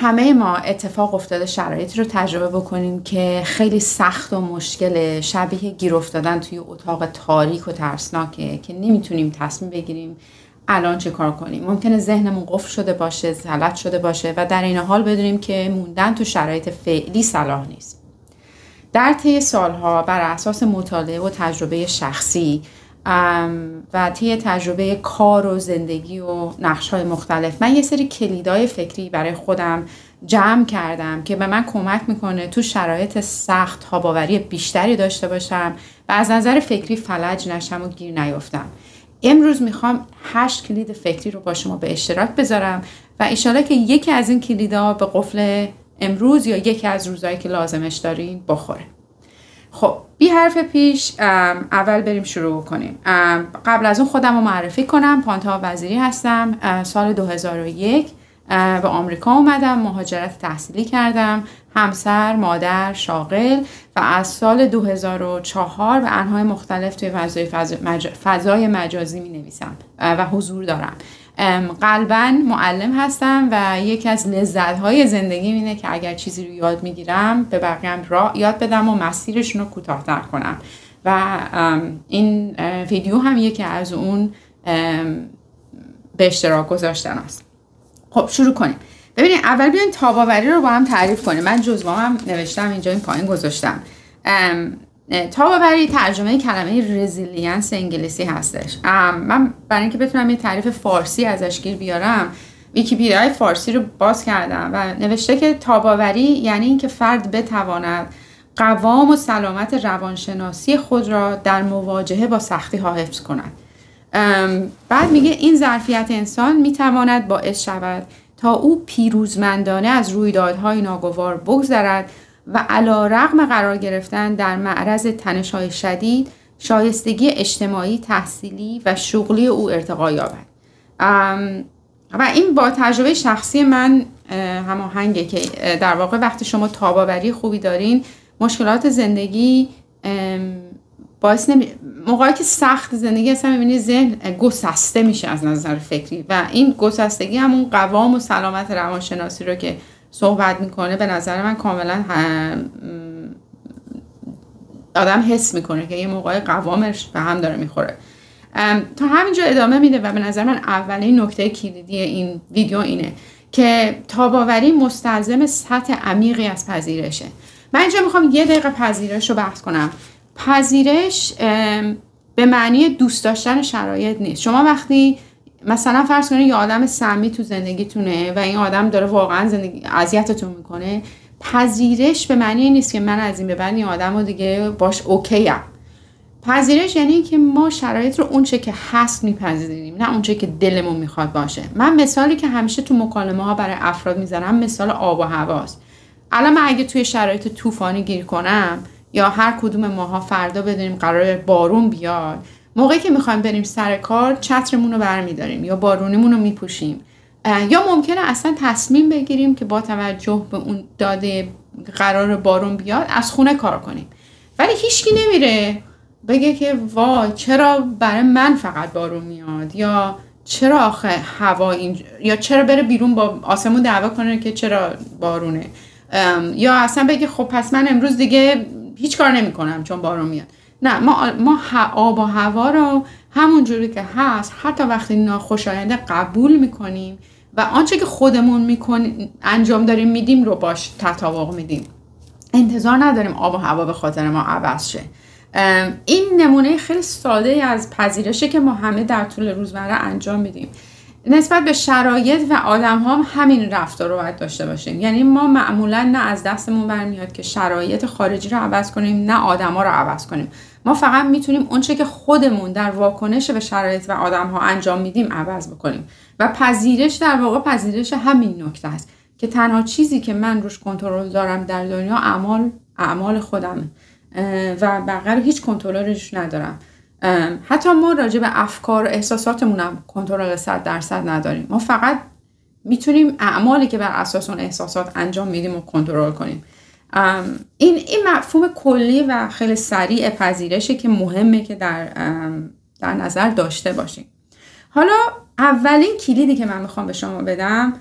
همه ما اتفاق افتاده شرایطی رو تجربه بکنیم که خیلی سخت و مشکل شبیه گیر افتادن توی اتاق تاریک و ترسناکه که نمی‌تونیم تصمیم بگیریم الان چه کار کنیم. ممکنه ذهنمون قفل شده باشه زلط شده باشه و در این حال بدونیم که موندن تو شرایط فعلی صلاح نیست. در طی سالها بر اساس مطالعه و تجربه شخصی و طی تجربه کار و زندگی و نقش های مختلف. من یه سری کلیدای فکری برای خودم جمع کردم که به من کمک می‌کنه تو شرایط سخت ها باوری بیشتری داشته باشم و از نظر فکری فلج نشم و گیر نیفتم. امروز می‌خوام هشت کلید فکری رو با شما به اشتراک بذارم و ایشالا که یکی از این کلیدها به قفل امروز یا یکی از روزهایی که لازمش دارین بخوره. خب بی حرف پیش اول بریم شروع کنیم. قبل از اون خودم رو معرفی کنم. پانتا وزیری هستم. سال 2001 به آمریکا اومدم. مهاجرت تحصیلی کردم. همسر مادر شاغل. و از سال 2004 به انهای مختلف توی فضای, فضای مجازی می نویسم و حضور دارم. قلبا معلم هستم و یکی از لذت های زندگی اینه که اگر چیزی رو یاد می‌گیرم به بقیه را یاد بدم و مسیرشون رو کوتاهتر کنم. و این ویدیو هم یکی از اون به اشتراک گذاشتن است. خب شروع کنیم. ببینید اول بیاین تاب‌آوری رو با هم تعریف کنیم. من جزوام هم نوشتم اینجا این پایین گذاشتم. تاب‌آوری ترجمه کلمه resilience انگلیسی هستش. من برای اینکه بتونم یه تعریف فارسی ازش گیر بیارم ویکیپیدیای فارسی رو باز کردم و نوشته که تاب‌آوری یعنی اینکه فرد بتواند قوام و سلامت روانشناسی خود را در مواجهه با سختی ها حفظ کند. بعد میگه این ظرفیت انسان می‌تواند باعث شود تا او پیروزمندانه از رویدادهای ناگوار بگذرد و علا رغم قرار گرفتن در معرض تنشهای شدید شایستگی اجتماعی، تحصیلی و شغلی او ارتقا یابد. و این با تجربه شخصی من هماهنگه که در واقع وقتی شما تاباوری خوبی دارین مشکلات زندگی باعث نمی... موقعی که سخت زندگی هستن می‌بینی ذهن گسسته میشه از نظر فکری. و این گسستگی همون قوام و سلامت روانشناسی رو که صحبت می‌کنه به نظر من کاملا آدم حس می‌کنه که یه موقع قوامش به هم داره می‌خوره. تا همینجا ادامه میده و به نظر من اولین نکته کلیدی این ویدیو اینه که تاباوری مستلزم سطح عمیقی از پذیرشه. من اینجا می‌خوام یه دقیقه پذیرش رو بحث کنم. پذیرش به معنی دوست داشتن شرایط نیست. شما وقتی مثلا فرض کنید یه آدم سمی تو زندگیتونه و این آدم داره واقعا زندگی اذیتتون می‌کنه پذیرش به معنی نیست که من از این به بعد این آدم رو دیگه باش اوکی ام. پذیرش یعنی که ما شرایط رو اونچه که هست میپذیریم نه اونچه که دلمون می‌خواد باشه من مثالی که همیشه تو مکالمه ها برای افراد می‌زنم مثال آب و هواست الان من اگه توی شرایط طوفانی گیر کنم یا هر کدوم ماها فردا بدونیم قرار بارون بیاد موقعی که می‌خوایم بریم سر کار چترمون رو برمیداریم یا بارونیمون رو میپوشیم. یا ممکنه اصلا تصمیم بگیریم که با توجه به اون داده قرار بارون بیاد از خونه کار کنیم. ولی هیچکی نمیره بگه که وای چرا برای من فقط بارون میاد؟ یا چرا آخه هوا این یا چرا بره بیرون با آسمون دعوا کنه که چرا بارونه؟ یا اصلا بگه خب پس من امروز دیگه هیچ کار نمی کنم چون بارون میاد. نه ما, ما آب و هوا رو همون جوری که هست حتی وقتی ناخوشاینده قبول می‌کنیم و آنچه که خودمون می‌کنیم انجام داریم میدیم رو باش تطابق میدیم. انتظار نداریم آب و هوا به خاطر ما عوض شه. این نمونه خیلی ساده از پذیرشه که ما همه در طول روزمره انجام میدیم. نسبت به شرایط و آدم ها هم همین رفتار رو باید داشته باشیم. یعنی ما معمولا نه از دستمون برمیاد که شرایط خارجی رو عوض کنیم نه آدما رو عوض کنیم. ما فقط می‌تونیم اونچه که خودمون در واکنش به شرایط و آدم ها انجام میدیم عوض بکنیم. و پذیرش در واقع پذیرش همین نکته است که تنها چیزی که من روش کنترل دارم در دنیا اعمال اعمال خودم و بقیه هیچ کنترلش ندارم. حتی ما راجع به افکار و احساساتمون هم کنترل صد درصد نداریم. ما فقط می‌تونیم اعمالی که بر اساس اون احساسات انجام میدیم و کنترل کنیم. این این مفهوم کلی و خیلی سریع پذیرشه که مهمه که در در نظر داشته باشیم. حالا اولین کلیدی که من می‌خوام به شما بدم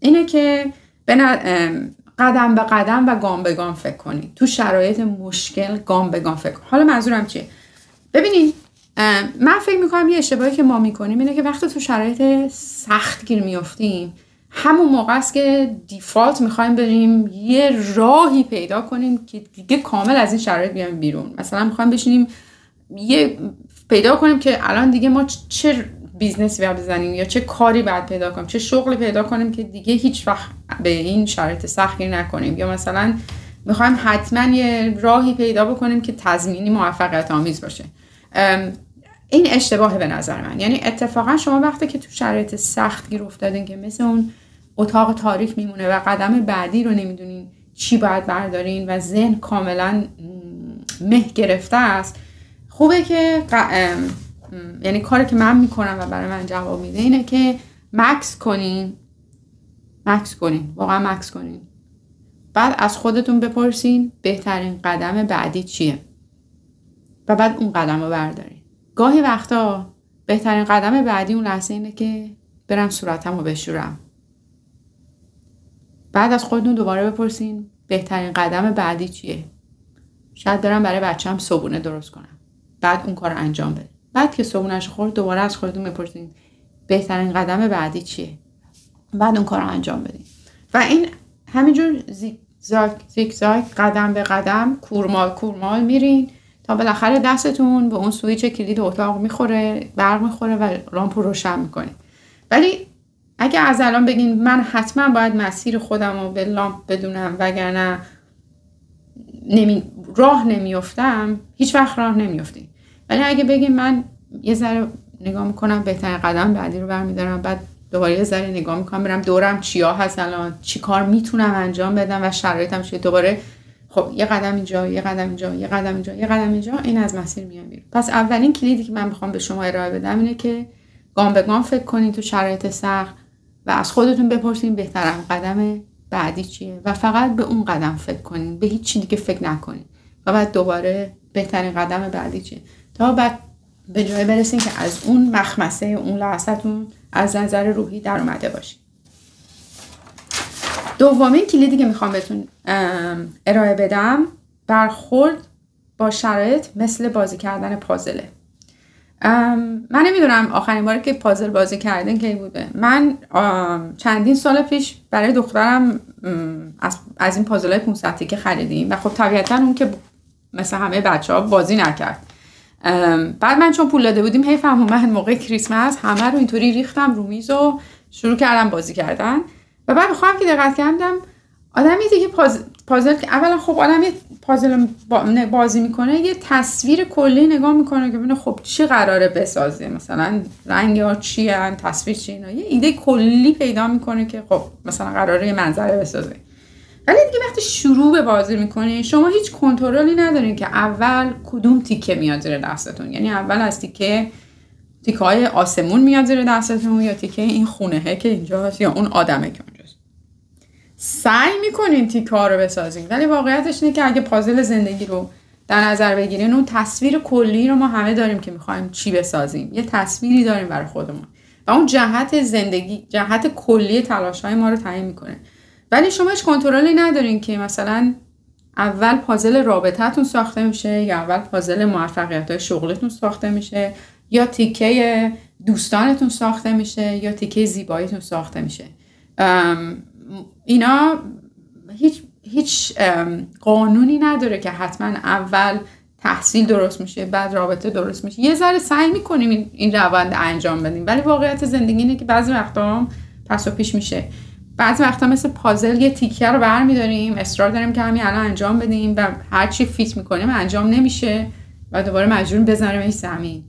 اینه که قدم به قدم و گام به گام فکر کنید. تو شرایط مشکل گام به گام فکر حالا منظورم چیه؟ ببینید من فکر می‌کنم یه اشتباهی که ما می‌کنیم اینه که وقتی تو شرایط سخت گیر میافتیم همون موقع است که default می‌خوایم بریم یه راهی پیدا کنیم که دیگه کامل از این شرایط بیایم بیرون. مثلا می‌خوایم بشینیم یه پیدا کنیم که الان دیگه ما چه business ی باید بزنیم یا چه کاری باید پیدا کنیم چه شغلی پیدا کنیم که دیگه هیچ وقت به این شرایط سخت نکنیم. یا مثلا می‌خوایم حتما یه راهی پیدا بکنیم که تضمینی موفقیت آمیز باشه. این اشتباه به نظر من. یعنی اتفاقا شما وقتی که تو شرایط سخت گیر افتادین که مثل اون اتاق تاریک میمونه و قدم بعدی رو نمی‌دونین چی باید بردارین و ذهن کاملا مه گرفته است خوبه که یعنی کاری که من می‌کنم و برای من جواب میده اینه که مکس کنین. مکس کنین. واقعا مکس کنین. بعد از خودتون بپرسین بهترین قدم بعدی چیه؟ و بعد اون قدم رو بردارین. گاهی وقتا بهترین قدم بعدی اون لحظه اینه که برم صورتم رو بشورم. بعد از خودتون دوباره بپرسین بهترین قدم بعدی چیه؟ شاید برم برای بچم صبونه درست کنم. بعد اون کار انجام بده بعد که صبونش خورد دوباره از خودتون بپرسین بهترین قدم بعدی چیه؟ بعد اون کار رو انجام بدین. و این همینجور زیک زاک قدم به قدم کورمال کورمال میرین تا بالاخره دستتون به اون سویچ کلید اتاق می‌خوره برق می‌خوره و لامپ رو روشن می‌کنین. ولی اگه از الان بگین من حتما باید مسیر خودم رو به لامپ بدونم وگرنه نمی... راه نمیافتم هیچ وقت راه نمیافتین. ولی اگه بگیم من یه ذره نگاه می‌کنم بهترین قدم بعدی رو برمیدارم بعد دوباره یه ذره نگاه می‌کنم برم دورم چیا هست الان چی کار می‌تونم انجام بدم و شرایطم چیه. دوباره خب یه قدم اینجا یه قدم اینجا یه قدم اینجا یه قدم اینجا این از مسیر میام بیرون. پس اولین کلیدی که من می‌خوام به شما ارائه بدم اینه که گام به گام فکر کنین تو شرایط سخت و از خودتون بپرسین بهترین قدم بعدی چیه و فقط به اون قدم فکر کنین به هیچ چی دیگه فکر نکنین و بعد دوباره بهترین قدم بعدی چیه. تا بعد به جای برسین که از اون مخمسه اون لحظتون از نظر روحی در اومده باشین دومین کلیدی که می‌خوام بهتون ارائه بدم برخورد با شرایط مثل بازی کردن پازله. من نمی‌دونم آخرین باری که پازل بازی کردن کی بوده. من چندین سال پیش برای دخترم از, از این پازل های 500 که خریدیم و خب طبیعتا اون که مثل همه بچه ها بازی نکرد. بعد من چون پول داده بودیم هی فهم موقع کریسمس همه رو اینطوری ریختم رو میز و شروع کردم بازی کردن. و بعد بخوام که دقت کردم آدمی دیگه پازل که اولا خب آدم یه پازل بازی می‌کنه یه تصویر کلی نگاه می‌کنه که ببینه خب چی قراره بسازه. مثلا رنگ ها چی تصویر چی اینا. یه ایده کلی پیدا می‌کنه که خب مثلا قراره یه منظره بسازه. ولی دیگه وقتی شروع به بازی می‌کنی شما هیچ کنترلی ندارین که اول کدوم تیکه میاد زیر دستتون. یعنی اول از تیکه تیکه های آسمون میاد زیر دستتون یا تیکه این خونه که اینجاست یا اون آدمه که اونجاست. سعی می‌کنین تیکه ها رو بسازین. ولی واقعیتش اینه که اگه پازل زندگی رو در نظر بگیرین اون تصویر کلی رو ما همه داریم که می‌خوایم چی بسازیم. یه تصویری داریم برای خودمون. و اون جهت زندگی جهت کلی تلاش های ما رو تعیین می‌کنه. ولی شما هیچ کنترلی ندارین که مثلا اول پازل رابطتون ساخته میشه یا اول پازل موفقیت های شغلتون ساخته میشه یا تیکه دوستانتون ساخته میشه یا تیکه زیباییتون ساخته میشه. اینا هیچ, هیچ قانونی نداره که حتما اول تحصیل درست میشه بعد رابطه درست میشه. یه ذره سعی می‌کنیم این روند انجام بدیم ولی واقعیت زندگی اینه که بعضی وقتا هم پس و پیش میشه. بعضی وقتا مثل پازل یه تیکه رو برمیداریم اصرار داریم که همین الان انجام بدیم و هر چی فیت می‌کنیم انجام نمیشه و دوباره مجبور بزنیم زمین.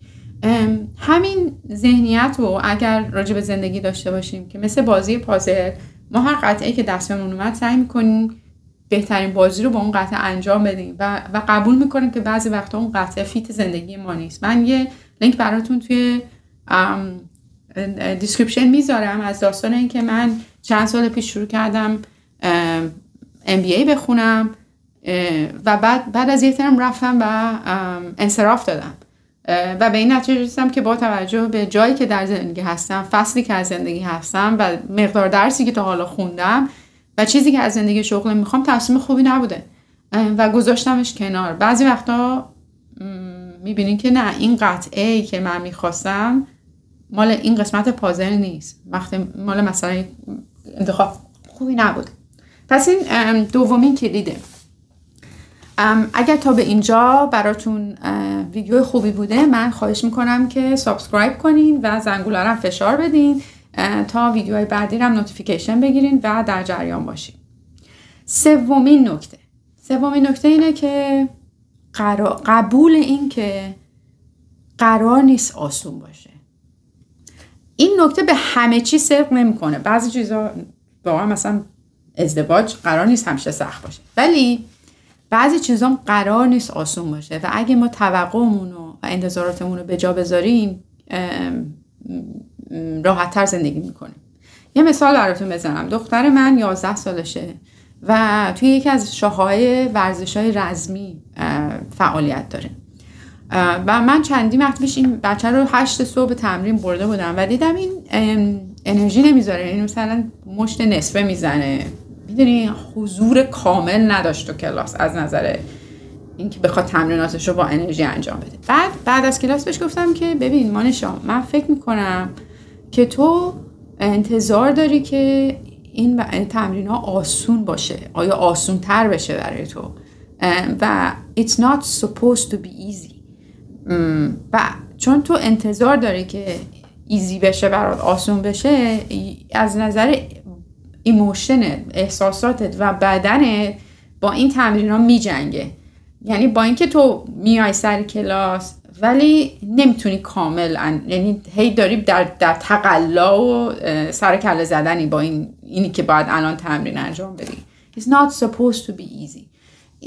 همین ذهنیت رو اگر راجع به زندگی داشته باشیم که مثل بازی پازل ما هر قطعه که دستمون اومد سعی می‌کنیم بهترین بازی رو با اون قطعه انجام بدیم و, و قبول می‌کنیم که بعضی وقتا اون قطعه فیت زندگی ما نیست. من یه لینک براتون توی description می‌ذارم از داستان اینکه من چند سال پیش شروع کردم MBA بخونم و بعد بعد از یه ترم رفتم و انصراف دادم. و به این نتیجه رسیدم که با توجه به جایی که در زندگی هستم فصلی که از زندگی هستم و مقدار درسی که تا حالا خوندم و چیزی که از زندگی شغل می‌خوام تصمیم خوبی نبوده. و گذاشتمش کنار. بعضی وقتا می‌بینین که نه این قطعه که من می‌خواستم مال این قسمت پازل نیست. وقتی مال مثلا انتخاب خوبی نبود. پس این دومین کلیده. اگر تا به اینجا براتون ویدیو خوبی بوده من خواهش می‌کنم که subscribe کنین و زنگوله رو فشار بدین تا ویدیوهای بعدی رو notification بگیرین و در جریان باشین. سومین نکته. سومین نکته اینه که قبول این که قرار نیست آسون باشه. این نکته به همه چی صدق نمی‌کنه. بعضی چیزا واقعا مثلا ازدواج قرار نیست همیشه سخت باشه. ولی بعضی چیزا قرار نیست آسون باشه و اگه ما توقعمون و انتظاراتمون رو به جا بذاریم راحتتر زندگی می‌کنیم. یه مثال براتون بزنم. دختر من 11 سالشه و توی یکی از شاخه‌های ورزش های رزمی فعالیت داره. و من چندی وقت پیش این بچه رو هشت صبح تمرین برده بودم و دیدم این انرژی نمی‌ذاره یعنی مثلا مشت نصفه می‌زنه. می‌دونی حضور کامل نداشت تو کلاس از نظر اینکه بخواد تمریناتش رو با انرژی انجام بده. بعد بعد از کلاس بهش گفتم که ببین مانشا من فکر می‌کنم که تو انتظار داری که این تمرین ها آسون باشه یا آسون تر بشه برای تو. و it's not supposed to be easy. و چون تو انتظار داری که easy بشه برات آسون بشه از نظر emotion احساساتت و بدنت با این تمرین ها می جنگه یعنی با اینکه تو میای سر کلاس ولی نمی‌تونی کامل یعنی هی داری در, در تقلا و سر کله زدنی با این اینی که باید الان تمرین انجام بدی. It's not supposed to be easy.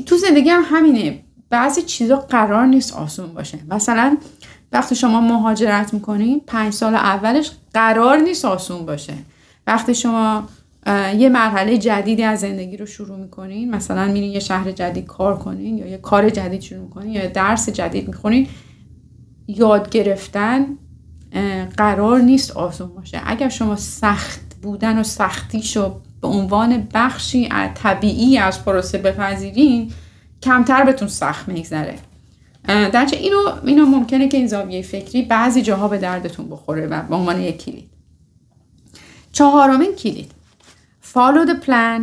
تو زندگی هم همینه. بعضی چیزا قرار نیست آسون باشه. مثلا وقتی شما مهاجرت می‌کنین پنج سال اولش قرار نیست آسون باشه. وقتی شما یه مرحله جدیدی از زندگی رو شروع می‌کنین مثلا میرین یه شهر جدید کار کنین یا یه کار جدید شروع می‌کنین یا درس جدید می‌خونین یاد گرفتن قرار نیست آسون باشه. اگر شما سخت بودن و سختیشو به عنوان بخشی طبیعی از پروسه بپذیرین کمتر بهتون سخت میگذره. درچه اینو اینو ممکنه که این زاویه فکری بعضی جاها به دردتون بخوره و به عنوان یک کلید. چهارمین کلید. Follow the plan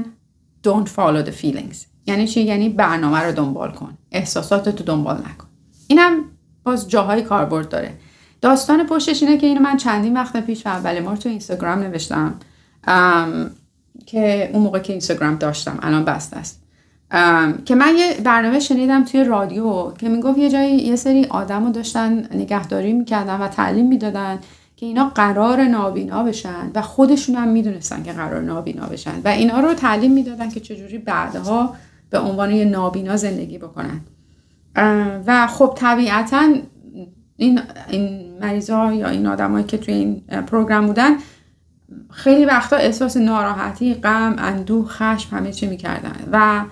don't follow the feelings. یعنی چی؟ یعنی برنامه رو دنبال کن. احساسات دنبال نکن. اینم باز جاهای کاربرد داره. داستان پشتش اینه که اینو من چندین وقت پیش و اول مار تو اینستاگرام نوشتم که اون موقع که اینستاگرام داشتم الان بسته است. که من یه برنامه شنیدم توی رادیو که می‌گفت یه جایی یه سری آدم رو داشتن نگهداری می‌کردن و تعلیم می‌دادن که اینا قرار نابینا بشن و خودشون هم می‌دونستن که قرار نابینا بشن و اینا رو تعلیم می‌دادن که چجوری بعدها به عنوان یه نابینا زندگی بکنن. و خب طبیعتا این, این مریضا یا این آدمایی که توی این پروگرام بودن خیلی وقتا احساس ناراحتی، غم، اندوه، خشم همه چی می‌کردن. و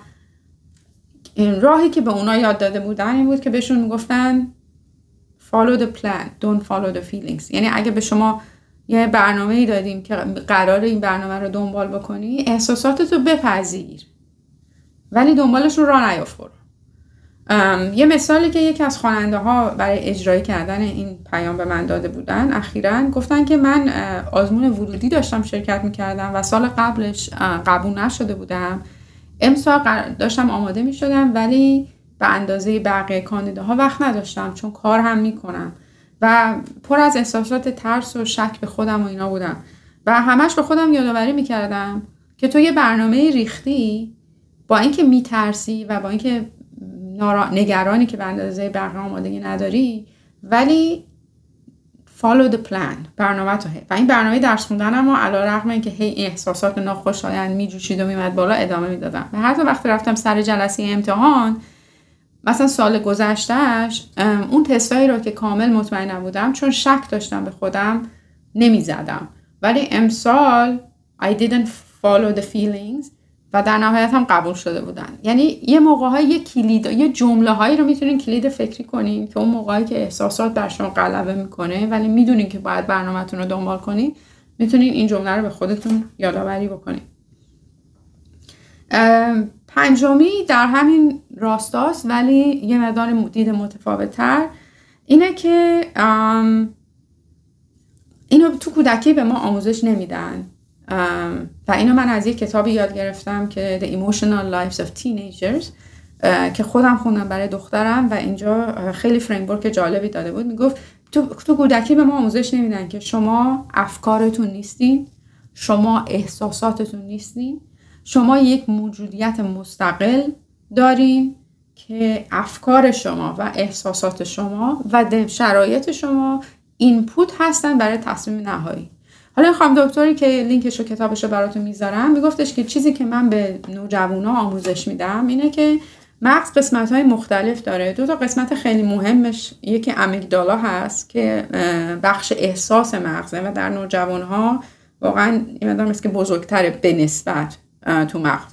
راهی که به اونا یاد داده بودن این بود که بهشون می‌گفتن follow the plan don't follow the feelings. یعنی اگه به شما یه برنامه ای دادیم که قرار این برنامه رو دنبال بکنی احساساتتو بپذیر. ولی دنبالش رو راه نیافت یه مثالی که یکی از خواننده ها برای اجرای کردن این پیام به من داده بودن اخیرا گفتن که من آزمون ورودی داشتم شرکت می‌کردم و سال قبلش قبول نشده بودم. امسال داشتم آماده می شدم ولی به اندازه بقیه ها وقت نداشتم چون کار هم می‌کنم. و پر از احساسات ترس و شک به خودم و اینا بودم. و همش به خودم یادآوری می‌کردم که تو یه برنامه ریختی با اینکه میترسی و با اینکه نگرانی که به اندازه بقیه آمادگی نداری ولی follow the plan. برنامه تو و این برنامه درس خوندن اما علا رقم اینکه هی احساسات ناخوشایند میجوشید و میمد بالا ادامه می‌دادم. و حتی وقتی رفتم سر جلسه امتحان مثلا سال گذشتهش اون تستایی رو که کامل مطمئن نبودم چون شک داشتم به خودم نمی‌زدم. ولی امسال I didn't follow the feelings. و در نهایت هم قبول شده بودن. یعنی یه موقع های یه کلید یه جمله هایی رو می‌تونین کلید فکری کنین که اون موقعی که احساسات بر شما غلبه می‌کنه ولی می‌دونین که باید برنامهتون رو دنبال کنین می‌تونین این جمله رو به خودتون یادآوری بکنین. پنجمی در همین راستاست ولی یه مقدار دید متفاوت تر اینه که اینو تو کودکی به ما آموزش نمیدن. و اینو من از یک کتابی یاد گرفتم که The Emotional Lives of Teenagers که خودم خوندم برای دخترم و اینجا خیلی فریمورک جالبی داده بود. می‌گفت تو, تو کودکی به ما آموزش نمیدن که شما افکارتون نیستین شما احساساتتون نیستین شما یک موجودیت مستقل دارین که افکار شما و احساسات شما و شرایط شما اینپوت هستن برای تصمیم نهایی. حالا خانم دکتری که لینکش و کتابش رو براتون می‌ذارم میگفتش که چیزی که من به نوجوانا آموزش میدم اینه که مغز قسمت های مختلف داره. دو تا قسمت خیلی مهمش یکی امیگدالا هست که بخش احساس مغزه و در نوجوان ها واقعا این مثل که بزرگتره به نسبت تو مغز.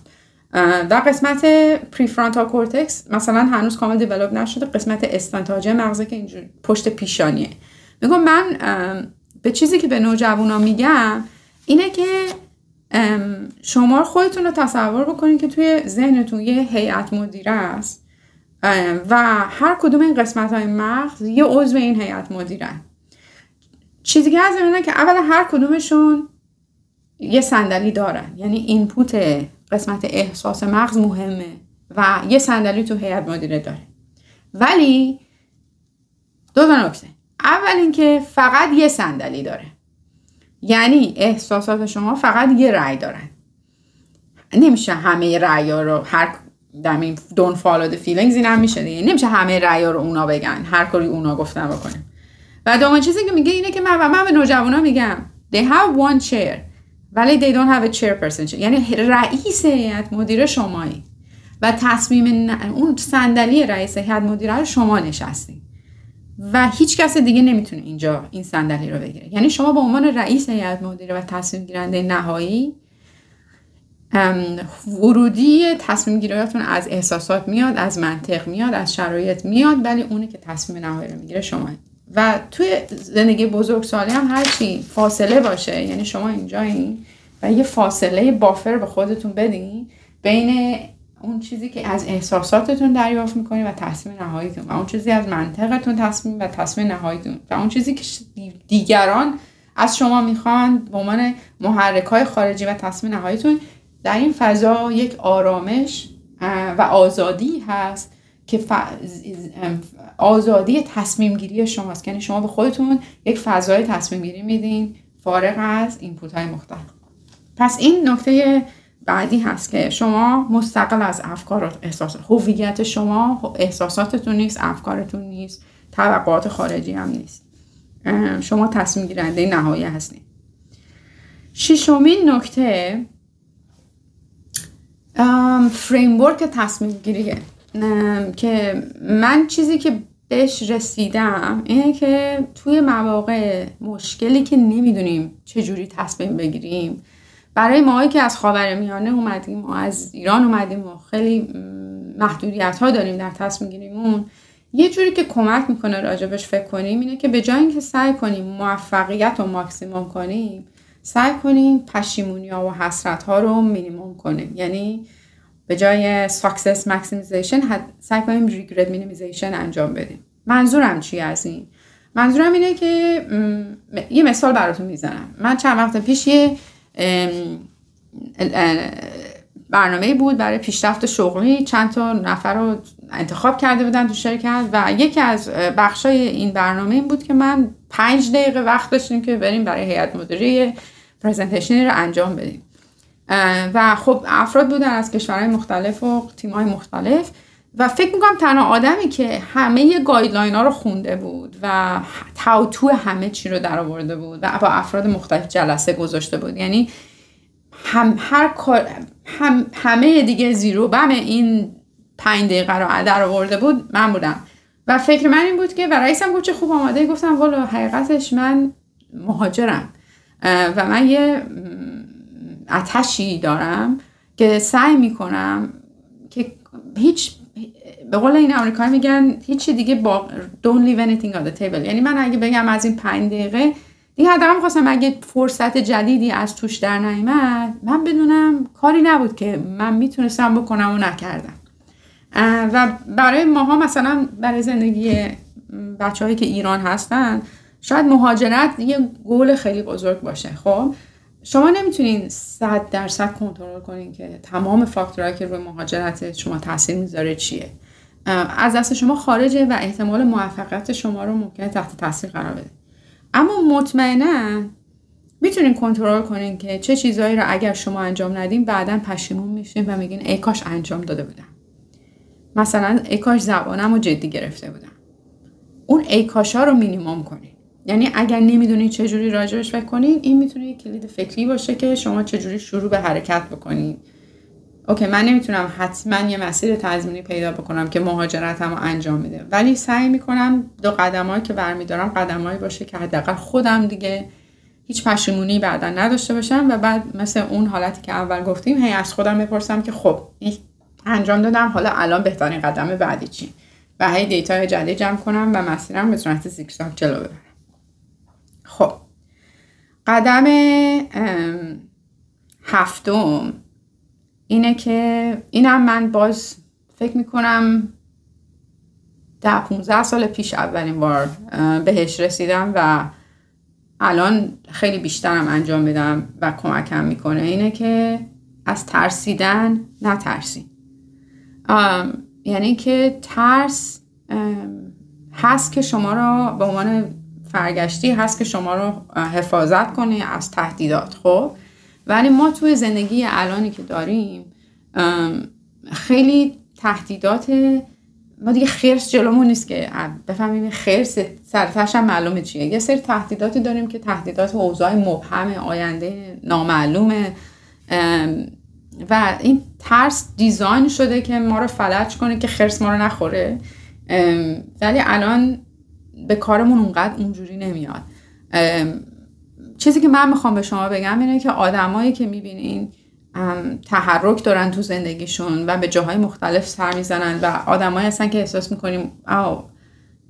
و قسمت prefrontal cortex مثلا هنوز کامل develop نشده قسمت استنتاجه مغزه که اینجور پشت پیشانیه. میگم من به چیزی که به نوجوانا میگم اینه که شما خودتون رو تصور بکنید که توی ذهنتون یه هیئت مدیره است و هر کدوم این قسمت های مغز یه عضو این هیئت مدیره. چیزی که هست اینه که اول هر کدومشون یه صندلی دارن یعنی اینپوت قسمت احساس مغز مهمه و یه صندلی تو هیئت مدیره داره. ولی دو تا نکته. اول اینکه فقط یه صندلی داره. یعنی احساسات شما فقط یه رأی دارن. نمیشه همه رأی رو هر در دون فالو feelings این هم میشه دیگه. نمیشه همه رأی رو اونا بگن هر کاری اونا گفتن بکنه و دومین چیزی که میگه اینه که من, من به نوجوانا میگم they have one chair ولی they don't have a chairperson یعنی رئیس هیئت مدیره شمایی. و تصمیم اون صندلی رئیس هیئت مدیره رو شما نشستین. و هیچ کس دیگه نمی‌تونه اینجا این صندلی رو بگیره. یعنی شما به عنوان رئیس هیئت مدیره و تصمیم گیرنده نهایی ورودی تصمیم گیریاتون از احساسات میاد از منطق میاد از شرایط میاد ولی اونی که تصمیم نهایی رو می‌گیره شما. و توی زندگی بزرگ سالی هم هرچی فاصله باشه یعنی شما اینجا این و یه فاصله بافر به خودتون بدین بین اون چیزی که از احساساتتون دریافت می‌کنید و تصمیم نهاییتون و اون چیزی از منطقتون تصمیم و تصمیم نهاییتون و اون چیزی که دیگران از شما می‌خوان به عنوان محرک های خارجی و تصمیم نهاییتون در این فضا یک آرامش و آزادی هست که آزادی تصمیم گیری شماست. یعنی شما به خودتون یک فضای تصمیم گیری میدین فارغ از اینپوت های مختلف. پس این نکته بعدی هست که شما مستقل از افکار و احساسات هویت شما احساساتتون نیست افکارتون نیست توقعات خارجی هم نیست. شما تصمیم گیرنده نهایی هستید ششمین نکته فریمورک تصمیم گیریه. که من چیزی که بهش رسیدم اینه که توی مواقع مشکلی که نمی‌دونیم چجوری تصمیم بگیریم برای ماهایی که از میانه اومدیم و از ایران اومدیم و خیلی محدودیت ها داریم در تصمیم گیریمون یه جوری که کمک می‌کنه راجبش فکر کنیم اینه که به جای اینکه سعی کنیم موفقیت رو ماکسیموم کنیم سعی کنیم پشیمونی ها و حسرت ها رو مینیموم کنیم. یعنی به جای success maximization سعی کنیم regret minimization انجام بدیم. منظورم چی از این؟ منظورم اینه که یه مثال براتون می‌زنم. من چند وقت پیش یه برنامه بود برای پیشرفت شغلی. چند تا نفر رو انتخاب کرده بودن تو شرکت و یکی از بخشای این برنامه این بود که من پنج دقیقه وقت داشتیم که بریم برای هیئت مدیره presentation ی رو انجام بدیم. و خب افراد بودن از کشورهای مختلف و تیمهای مختلف. و فکر می‌کنم تنها آدمی که همه guideline ها رو خونده بود و تا و توی همه چی رو در آورده بود و با افراد مختلف جلسه گذاشته بود. یعنی هم هر کار هم همه دیگه زیرو بم این پنج دقیقه رو در آورده بود من بودم. و فکر من این بود که و رئیسم گفت چه خوب آماده. گفتم والا حقیقتش من مهاجرم. و من یه اتشی دارم که سعی می‌کنم که هیچ به قول این امریکایی میگن هیچی دیگه با don't leave anything on the table. یعنی من اگه بگم از این پنج دقیقه دیگه حداقل خواستم اگه فرصت جدیدی از توش در نیامد من بدونم کاری نبود که من می‌تونستم بکنم و نکردم. و برای ماها مثلا برای زندگی بچه هایی که ایران هستن شاید مهاجرت یه گول خیلی بزرگ باشه. خب شما نمی‌تونین صد درصد کنترل کنین که تمام فاکتورهایی که روی مهاجرت شما تاثیر می‌ذاره چیه. از دست شما خارجه و احتمال موفقیت شما رو ممکنه تحت تاثیر قرار بده. اما مطمئنا می‌تونین کنترل کنین که چه چیزهایی رو اگر شما انجام ندین بعدا پشیمون میشین و میگین ای کاش انجام داده بودم. مثلا ای کاش زبانم رو جدی گرفته بودم. اون ای کاش ها رو مینیمم کنین. یعنی اگر نمی‌دونید چجوری راجبش فکر کنین این می‌تونه یک کلید فکری باشه که شما چجوری شروع به حرکت بکنین. اوکی من نمی‌تونم حتما یه مسیر تضمینی پیدا بکنم که مهاجرتم رو انجام میده ولی سعی می‌کنم دو قدمایی که برمیدارم قدمایی باشه که حداقل خودم دیگه هیچ پشیمونی بعدا نداشته باشم و بعد مثل اون حالتی که اول گفتیم هی از خودم بپرسم که خب انجام دادم حالا الان بهترین قدم بعدی چی؟ و هی دیتا جدید جمع کنم و مسیرم به صورت زیگزاگ جلو ببرم. خب قدم هفتم اینه که اینم من باز فکر می‌کنم ده 15 سال پیش اولین بار بهش رسیدم و الان خیلی بیشترم انجام میدم و کمکم می‌کنه. اینه که از ترسیدن نترسین یعنی که ترس هست که شما رو به عنوان فرگشتی هست که شما رو حفاظت کنه از تهدیدات. خب؟ ولی ما توی زندگی الانی که داریم خیلی تهدیدات ما دیگه خرس جلومون نیست که بفهمیم خرس سرتش هم معلومه چیه. یه سری تهدیداتی داریم که تهدیدات اوضاع مبهم آینده نامعلومه. و این ترس دیزاین شده که ما رو فلج کنه که خرس ما رو نخوره. ولی الان به کارمون اونقدر اونجوری نمیاد. چیزی که من می‌خوام به شما بگم اینه که آدمایی که می‌بینین تحرک دارن تو زندگیشون و به جاهای مختلف سر می‌زنن و آدمایی هستن که احساس می‌کنیم او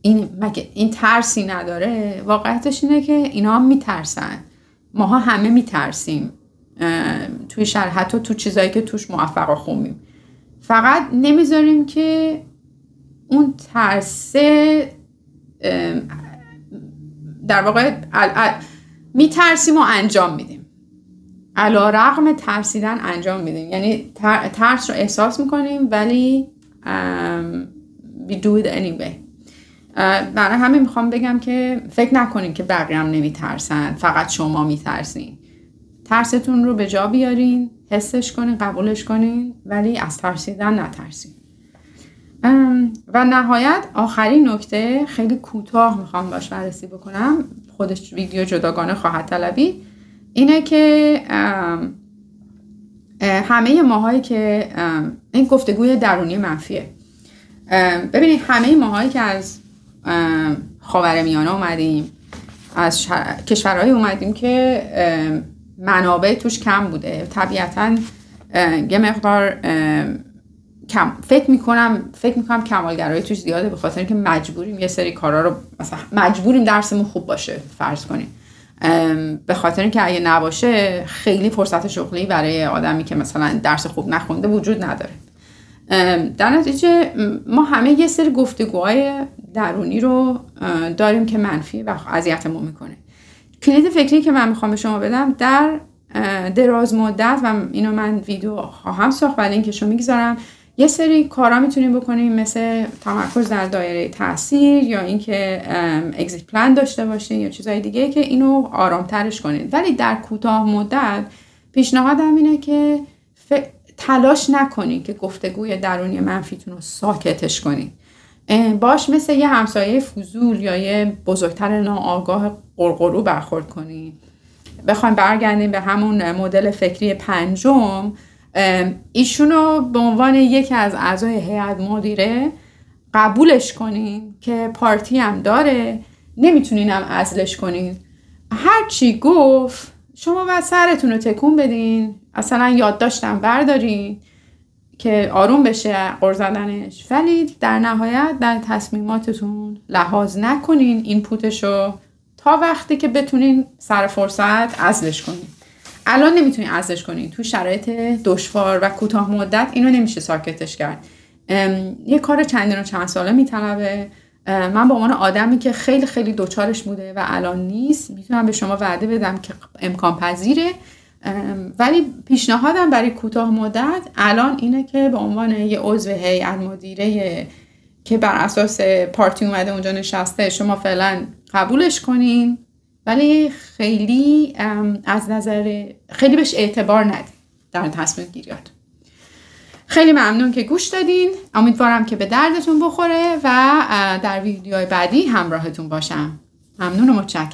این, این ترسی نداره؟ واقعیتش اینه که اینا هم میترسن. ماها همه میترسیم توی شهر حتی تو چیزایی که توش موفق و فقط نمی‌ذاریم که اون ترسه در واقع میترسیم و انجام میدیم. علا رقم ترسیدن انجام میدیم. یعنی ترس رو احساس می‌کنیم ولی we do it anyway. برای همین می‌خوام بگم که فکر نکنیم که بقیه هم نمیترسن. فقط شما میترسین. ترستون رو به جا بیارین حسش کنین قبولش کنین ولی از ترسیدن نترسین. و نهایت آخرین نکته خیلی کوتاه می‌خوام باش بررسی بکنم خودش ویدیو جداگانه خواهد طلبی اینه که همه ماهایی که این گفتگوی درونی منفیه. ببینید همه ماهایی که از خاور میانه اومدیم از کشورهایی اومدیم که منابع توش کم بوده. طبیعتا یه مقدار کم فکر می‌کنم فکر می‌کنم کمالگرایی توش زیاده به خاطر اینکه مجبوریم یه سری کارا رو مثلا مجبوریم درسمون خوب باشه فرض کنیم. به خاطر اینکه اگه نباشه خیلی فرصت شغلی برای آدمی که مثلا درس خوب نخونده وجود نداره. در نتیجه ما همه یه سری گفتگوهای درونی رو داریم که منفی و اذیتمون می‌کنه. کلید فکری که من می‌خوام به شما بدم در دراز مدت و اینو من ویدیو خواهم ساخت و لینکش می‌گذارم یه سری کارا می‌تونیم بکنیم مثل تمرکز در دایره تاثیر یا اینکه اگزیت پلان داشته باشین یا چیزهای دیگه که اینو آرامترش کنید ولی در کوتاه مدت پیشنهادم اینه که تلاش نکنید که گفتگوی درونی منفیتون رو ساکتش کنید باش مثل یه همسایه فضول یا یه بزرگتر ناآگاه قرقرو برخورد کنید بخوایم برگردیم به همون مدل فکری پنجم. ایشونو به عنوان یکی از اعضای هیئت مدیره قبولش کنین که پارتی هم داره. نمی‌تونین هم ازلش کنین. هر چی گفت شما باید سرتون رو تکون بدین. اصلا یادداشتم بردارین که آروم بشه قرزدنش ولی در نهایت در تصمیماتتون لحاظ نکنین این پوتشو تا وقتی که بتونین سر فرصت ازلش کنین. الان نمی‌تونین ازلش کنین تو شرایط دشوار و کوتاه مدت اینو نمیشه ساکتش کرد. یه کار چندین و چند ساله میطلبه. من به عنوان آدمی که خیلی خیلی دوچارش بوده و الان نیست می‌تونم به شما وعده بدم که امکان پذیره. ولی پیشنهادم برای کوتاه مدت الان اینه که به عنوان یه عضو هیئت مدیره که بر اساس پارتی اومده اونجا نشسته شما فعلا قبولش کنین. ولی خیلی از نظر خیلی بهش اعتبار ندید در تصمیم گیریات خیلی ممنون که گوش دادین. امیدوارم که به دردتون بخوره و در ویدیوهای بعدی همراهتون باشم. ممنون و متشکرم.